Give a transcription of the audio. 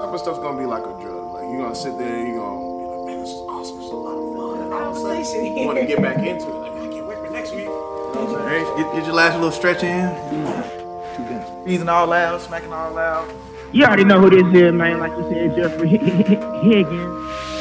type of stuff's gonna be like a drug. Like you're gonna sit there, you're gonna be like, man, this is awesome, this a lot of fun. And all of a sudden, you wanna get back into it. Like, man, I can't wait for next week. You what get, get your last little stretch in. Breathing all loud, smacking all loud. You already know who this is, man. Like you said, Jeffrey Higgins.